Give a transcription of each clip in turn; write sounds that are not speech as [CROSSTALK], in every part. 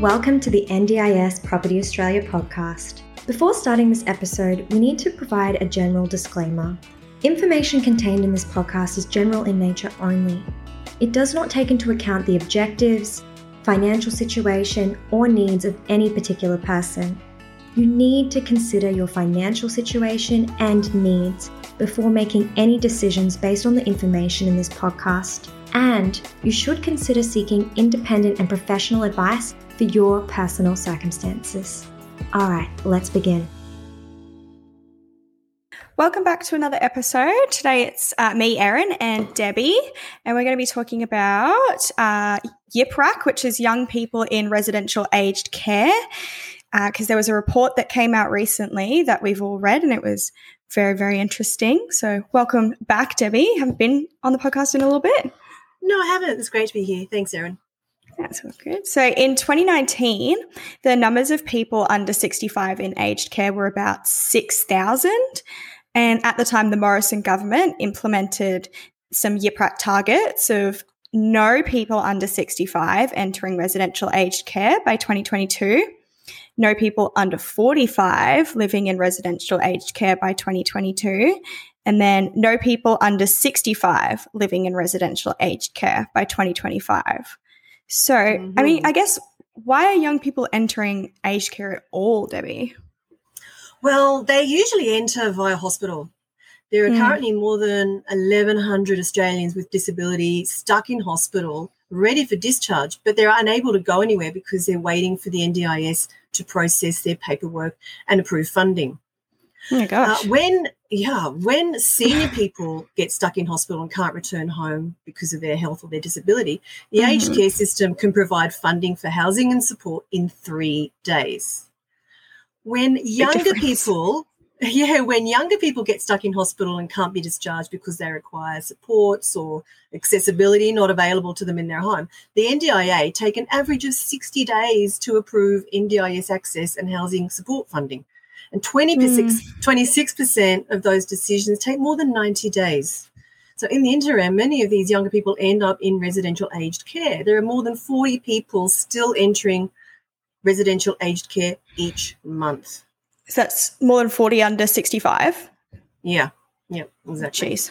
Welcome to the NDIS Property Australia podcast. Before starting this episode, we need to provide a general disclaimer. Information contained in this podcast is general in nature only. It does not take into account the objectives, financial situation, or needs of any particular person. You need to consider your financial situation and needs before making any decisions based on the information in this podcast. And you should consider seeking independent and professional advice for your personal circumstances. All right, let's begin. Welcome back to another episode. Today it's uh, me, Eryn, and Debbie, and we're going to be talking about uh, YPIRAC, which is Young People in Residential Aged Care, because uh, there was a report that came out recently that we've all read, and it was very, very interesting. So, welcome back, Debbie. Haven't been on the podcast in a little bit. No, I haven't. It's great to be here. Thanks, Eryn. That's all good. So in 2019, the numbers of people under 65 in aged care were about 6,000. And at the time, the Morrison government implemented some YPIRAC targets of no people under 65 entering residential aged care by 2022, no people under 45 living in residential aged care by 2022, and then no people under 65 living in residential aged care by 2025. So, mm-hmm. I mean, mm-hmm. I guess why are young people entering aged care at all, Debbie? Well, they usually enter via hospital. There are mm. currently more than 1,100 Australians with disability stuck in hospital, ready for discharge, but they're unable to go anywhere because they're waiting for the NDIS to process their paperwork and approve funding. Oh my gosh. Uh, when yeah, when senior people get stuck in hospital and can't return home because of their health or their disability, the mm-hmm. aged care system can provide funding for housing and support in three days. When younger people [LAUGHS] yeah, when younger people get stuck in hospital and can't be discharged because they require supports or accessibility not available to them in their home, the NDIA take an average of 60 days to approve NDIS access and housing support funding. And 20%, mm. 26% of those decisions take more than 90 days. So, in the interim, many of these younger people end up in residential aged care. There are more than 40 people still entering residential aged care each month. So that's more than 40 under 65? Yeah, yeah, exactly. Jeez.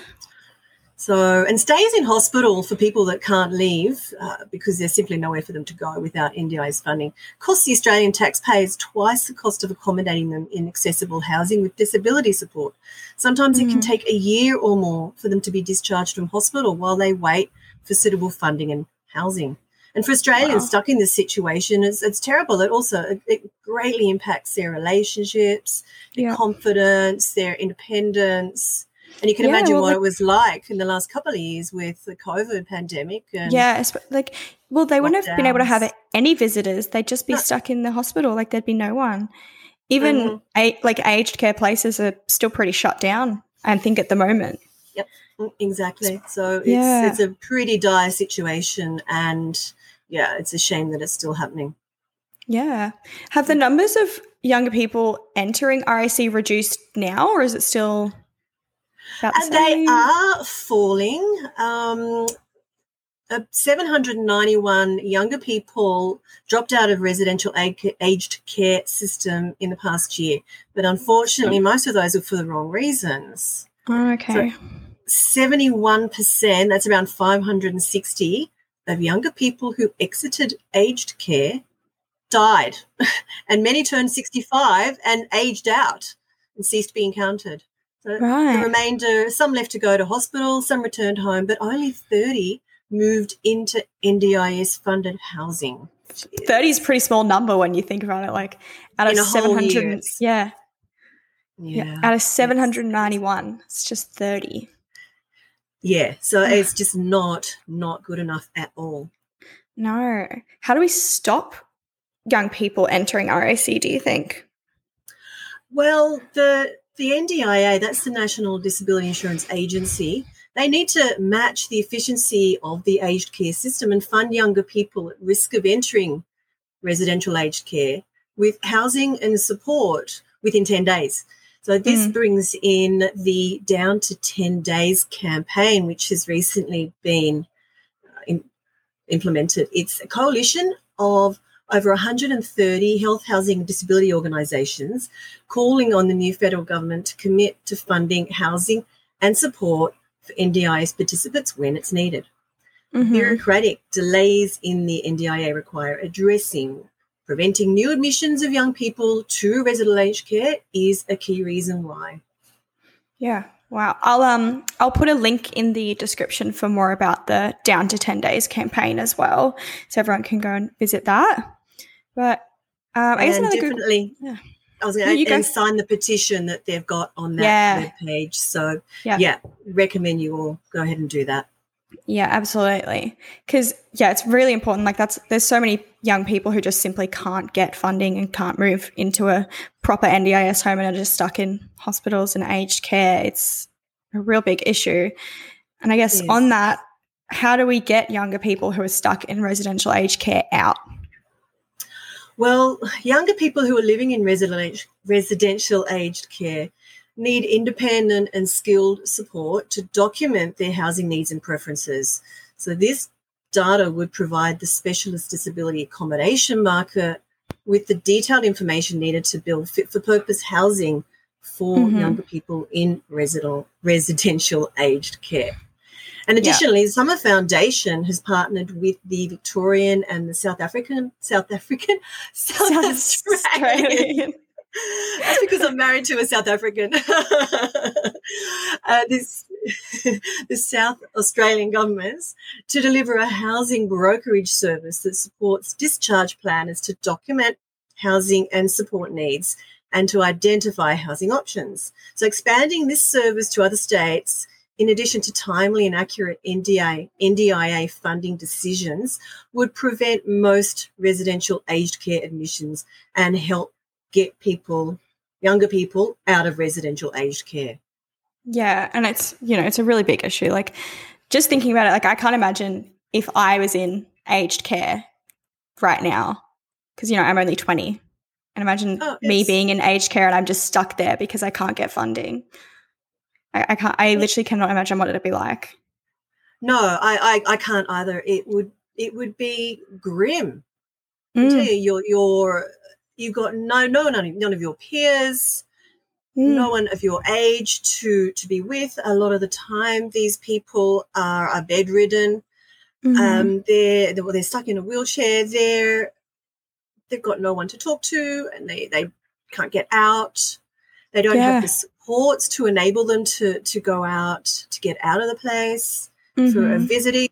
So, and stays in hospital for people that can't leave uh, because there's simply nowhere for them to go without NDIS funding costs the Australian taxpayers twice the cost of accommodating them in accessible housing with disability support. Sometimes mm. it can hmm. take a year or more for them to be discharged from hospital while they wait for suitable funding and housing. And for Australians wow. stuck in this situation, it's, it's terrible. It also it, it greatly impacts their relationships, their yeah. confidence, their independence and you can yeah, imagine well, what like, it was like in the last couple of years with the COVID pandemic. yeah, like, well, they wouldn't have been able to have any visitors. They'd just be no. stuck in the hospital. Like, there'd be no one. Even mm-hmm. a, like aged care places are still pretty shut down. I think at the moment. Yep, mm, exactly. So it's yeah. it's a pretty dire situation, and yeah, it's a shame that it's still happening. Yeah. Have the numbers of younger people entering RAC reduced now, or is it still and they are falling. Um, uh, 791 younger people dropped out of residential aged care system in the past year, but unfortunately, most of those were for the wrong reasons. Oh, okay. So 71%, that's around 560 of younger people who exited aged care died, [LAUGHS] and many turned 65 and aged out and ceased being counted. So right. the remainder, some left to go to hospital, some returned home, but only 30 moved into NDIS funded housing. 30 is a pretty small number when you think about it. Like out In of 700, yeah. yeah. yeah. Out of 791, it's just 30. Yeah. So it's just not, not good enough at all. No. How do we stop young people entering RAC, do you think? Well, the the NDIA, that's the National Disability Insurance Agency, they need to match the efficiency of the aged care system and fund younger people at risk of entering residential aged care with housing and support within 10 days. So this mm. brings in the Down to 10 Days campaign, which has recently been uh, in, implemented. It's a coalition of over 130 health, housing, and disability organisations calling on the new federal government to commit to funding housing and support for NDIS participants when it's needed. Mm-hmm. Bureaucratic delays in the NDIA require addressing. Preventing new admissions of young people to residential aged care is a key reason why. Yeah, Wow. I'll um I'll put a link in the description for more about the down to 10 days campaign as well. So everyone can go and visit that. But um, I guess another definitely good, yeah. I was going to sign the petition that they've got on that yeah. page. So yeah. yeah, recommend you all go ahead and do that. Yeah, absolutely. Because yeah, it's really important. Like that's there's so many young people who just simply can't get funding and can't move into a proper NDIS home and are just stuck in hospitals and aged care. It's a real big issue. And I guess on that, how do we get younger people who are stuck in residential aged care out? Well, younger people who are living in residential aged care need independent and skilled support to document their housing needs and preferences. So, this data would provide the specialist disability accommodation market with the detailed information needed to build fit for purpose housing for mm-hmm. younger people in residential aged care. And additionally, yeah. Summer Foundation has partnered with the Victorian and the South African, South African, [LAUGHS] South, South Australian, Australian that's because I'm married to a South African. [LAUGHS] uh, this [LAUGHS] the South Australian governments to deliver a housing brokerage service that supports discharge planners to document housing and support needs and to identify housing options. So expanding this service to other states in addition to timely and accurate NDA, NDIA funding decisions, would prevent most residential aged care admissions and help get people, younger people, out of residential aged care. Yeah, and it's you know it's a really big issue. Like just thinking about it, like I can't imagine if I was in aged care right now because you know I'm only 20 and imagine oh, me being in aged care and I'm just stuck there because I can't get funding. I, I can't. I literally cannot imagine what it'd be like. No, I, I, I can't either. It would it would be grim. Mm. You, you're you're you've got no no none, none of your peers mm. no one of your age to to be with a lot of the time these people are, are bedridden mm-hmm. um, they're they're, they're stuck in a wheelchair they're they've got no one to talk to and they they can't get out they don't yeah. have the supports to enable them to to go out to get out of the place mm-hmm. for a mm-hmm. visiting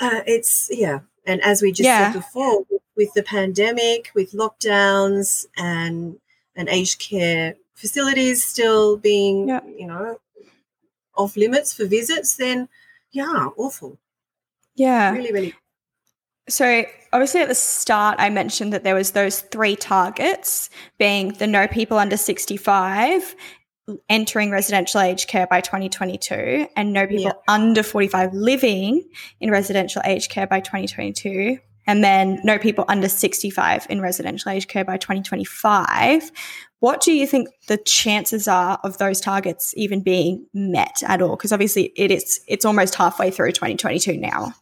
uh, it's yeah and as we just yeah. said before with the pandemic, with lockdowns and and aged care facilities still being, yeah. you know, off limits for visits, then yeah, awful. Yeah. Really, really. So obviously at the start I mentioned that there was those three targets being the no people under 65 entering residential aged care by 2022 and no people yeah. under 45 living in residential aged care by 2022 and then no people under 65 in residential aged care by 2025. What do you think the chances are of those targets even being met at all? Because obviously it is it's almost halfway through 2022 now.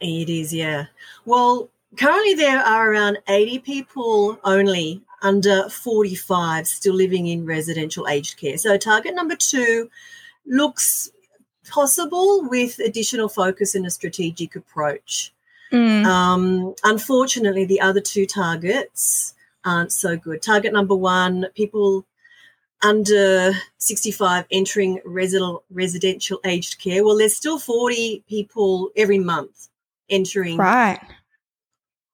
It is, yeah. Well, currently there are around 80 people only under 45 still living in residential aged care. So target number two looks possible with additional focus and a strategic approach. Mm. Um, unfortunately, the other two targets aren't so good. Target number one, people under 65 entering residential aged care. Well, there's still 40 people every month entering right.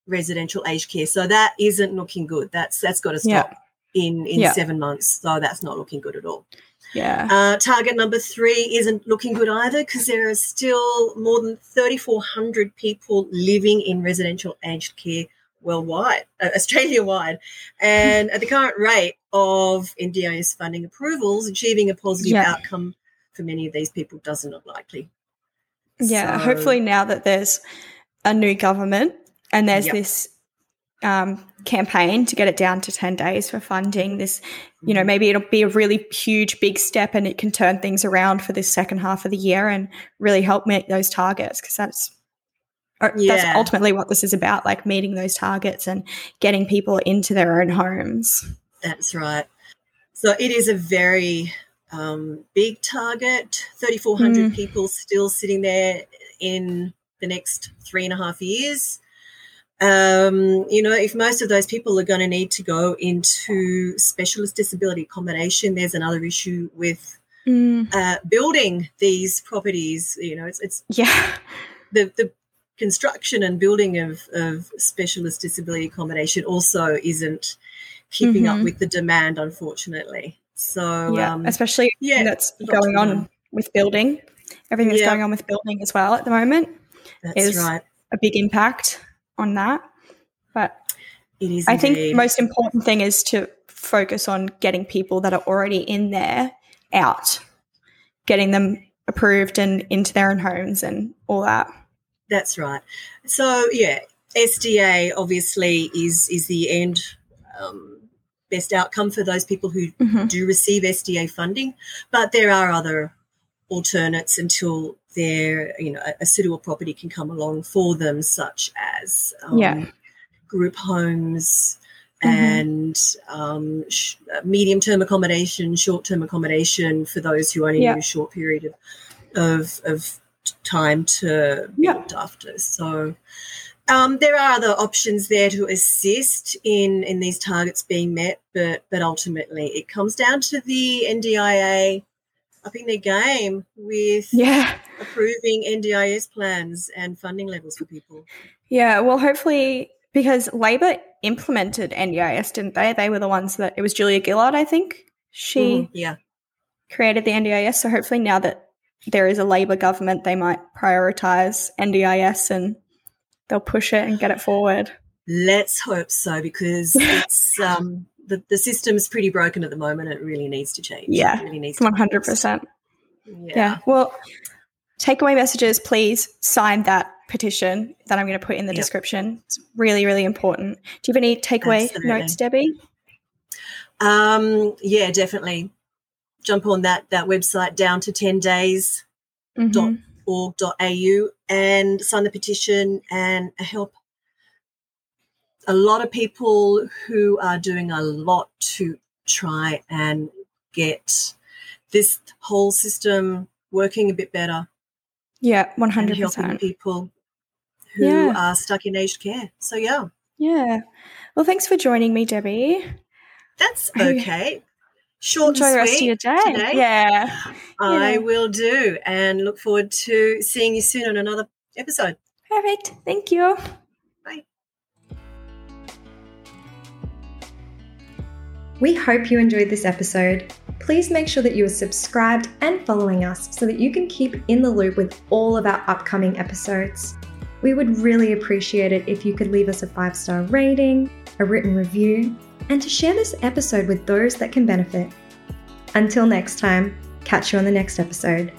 residential aged care. So that isn't looking good. That's that's got to stop yeah. in in yeah. seven months. So that's not looking good at all. Yeah. Uh, target number three isn't looking good either because there are still more than 3,400 people living in residential aged care worldwide, uh, Australia wide. And at the current rate of NDIS funding approvals, achieving a positive yeah. outcome for many of these people doesn't look likely. Yeah. So, hopefully, now that there's a new government and there's yep. this um, campaign to get it down to 10 days for funding this you know maybe it'll be a really huge big step and it can turn things around for this second half of the year and really help meet those targets because that's That's Yeah. ultimately what this is about, like meeting those targets and getting people into their own homes. That's right. So it is a very um, big target. 3,400 Mm. people still sitting there in the next three and a half years. Um, you know, if most of those people are going to need to go into specialist disability accommodation, there's another issue with Mm. uh, building these properties. You know, it's, it's Yeah. the, the construction and building of, of specialist disability accommodation also isn't keeping up Mhm. with the demand, unfortunately. So, yeah. um, Especially yeah, that's a lot to going on with building. Everything that's Yeah. going on with building as well at the moment. that's is- right. A big impact on that. But It is. I think indeed. most important thing is to focus on getting people that are already in there out, getting them approved and into their own homes and all that. That's right. So yeah, SDA obviously is is the end um, best outcome for those people who Mhm. do receive SDA funding, but there are other alternates until there you know a, a suitable property can come along for them, such as um, Yeah. group homes. Mhm. And um, sh- medium term accommodation, short term accommodation for those who only Yeah. need a short period of of, of time to be Yeah. looked after. So um, there are other options there to assist in in these targets being met, but but ultimately it comes down to the NDIA upping their game with Yeah. approving NDIS plans and funding levels for people. Yeah. Well, hopefully, because Labor implemented NDIS, didn't they? They were the ones that it was Julia Gillard, I think. She Mhm, yeah, created the NDIS. So hopefully, now that there is a Labor government, they might prioritize NDIS and they'll push it and get it forward. let's hope so because [LAUGHS] it's um, the the system's pretty broken at the moment. It really needs to change. Yeah, it really needs to One hundred percent. Yeah. Well, takeaway messages, please sign that petition that I'm going to put in the Yep. description. It's really, really important. Do you have any takeaway Absolutely. notes, Debbie? Um, yeah, definitely. Jump on that that website down to 10 days Mhm. org.au and sign the petition and help a lot of people who are doing a lot to try and get this whole system working a bit better Yeah, one and hundred helping people who Yeah. are stuck in aged care. So yeah, Yeah. Well, thanks for joining me, Debbie. that's okay. Short Enjoy and the rest of your day. today. Yeah. I Yeah. will do and look forward to seeing you soon on another episode. Perfect. Thank you. Bye. We hope you enjoyed this episode. Please make sure that you are subscribed and following us so that you can keep in the loop with all of our upcoming episodes. We would really appreciate it if you could leave us a five star rating, a written review, and to share this episode with those that can benefit. Until next time, catch you on the next episode.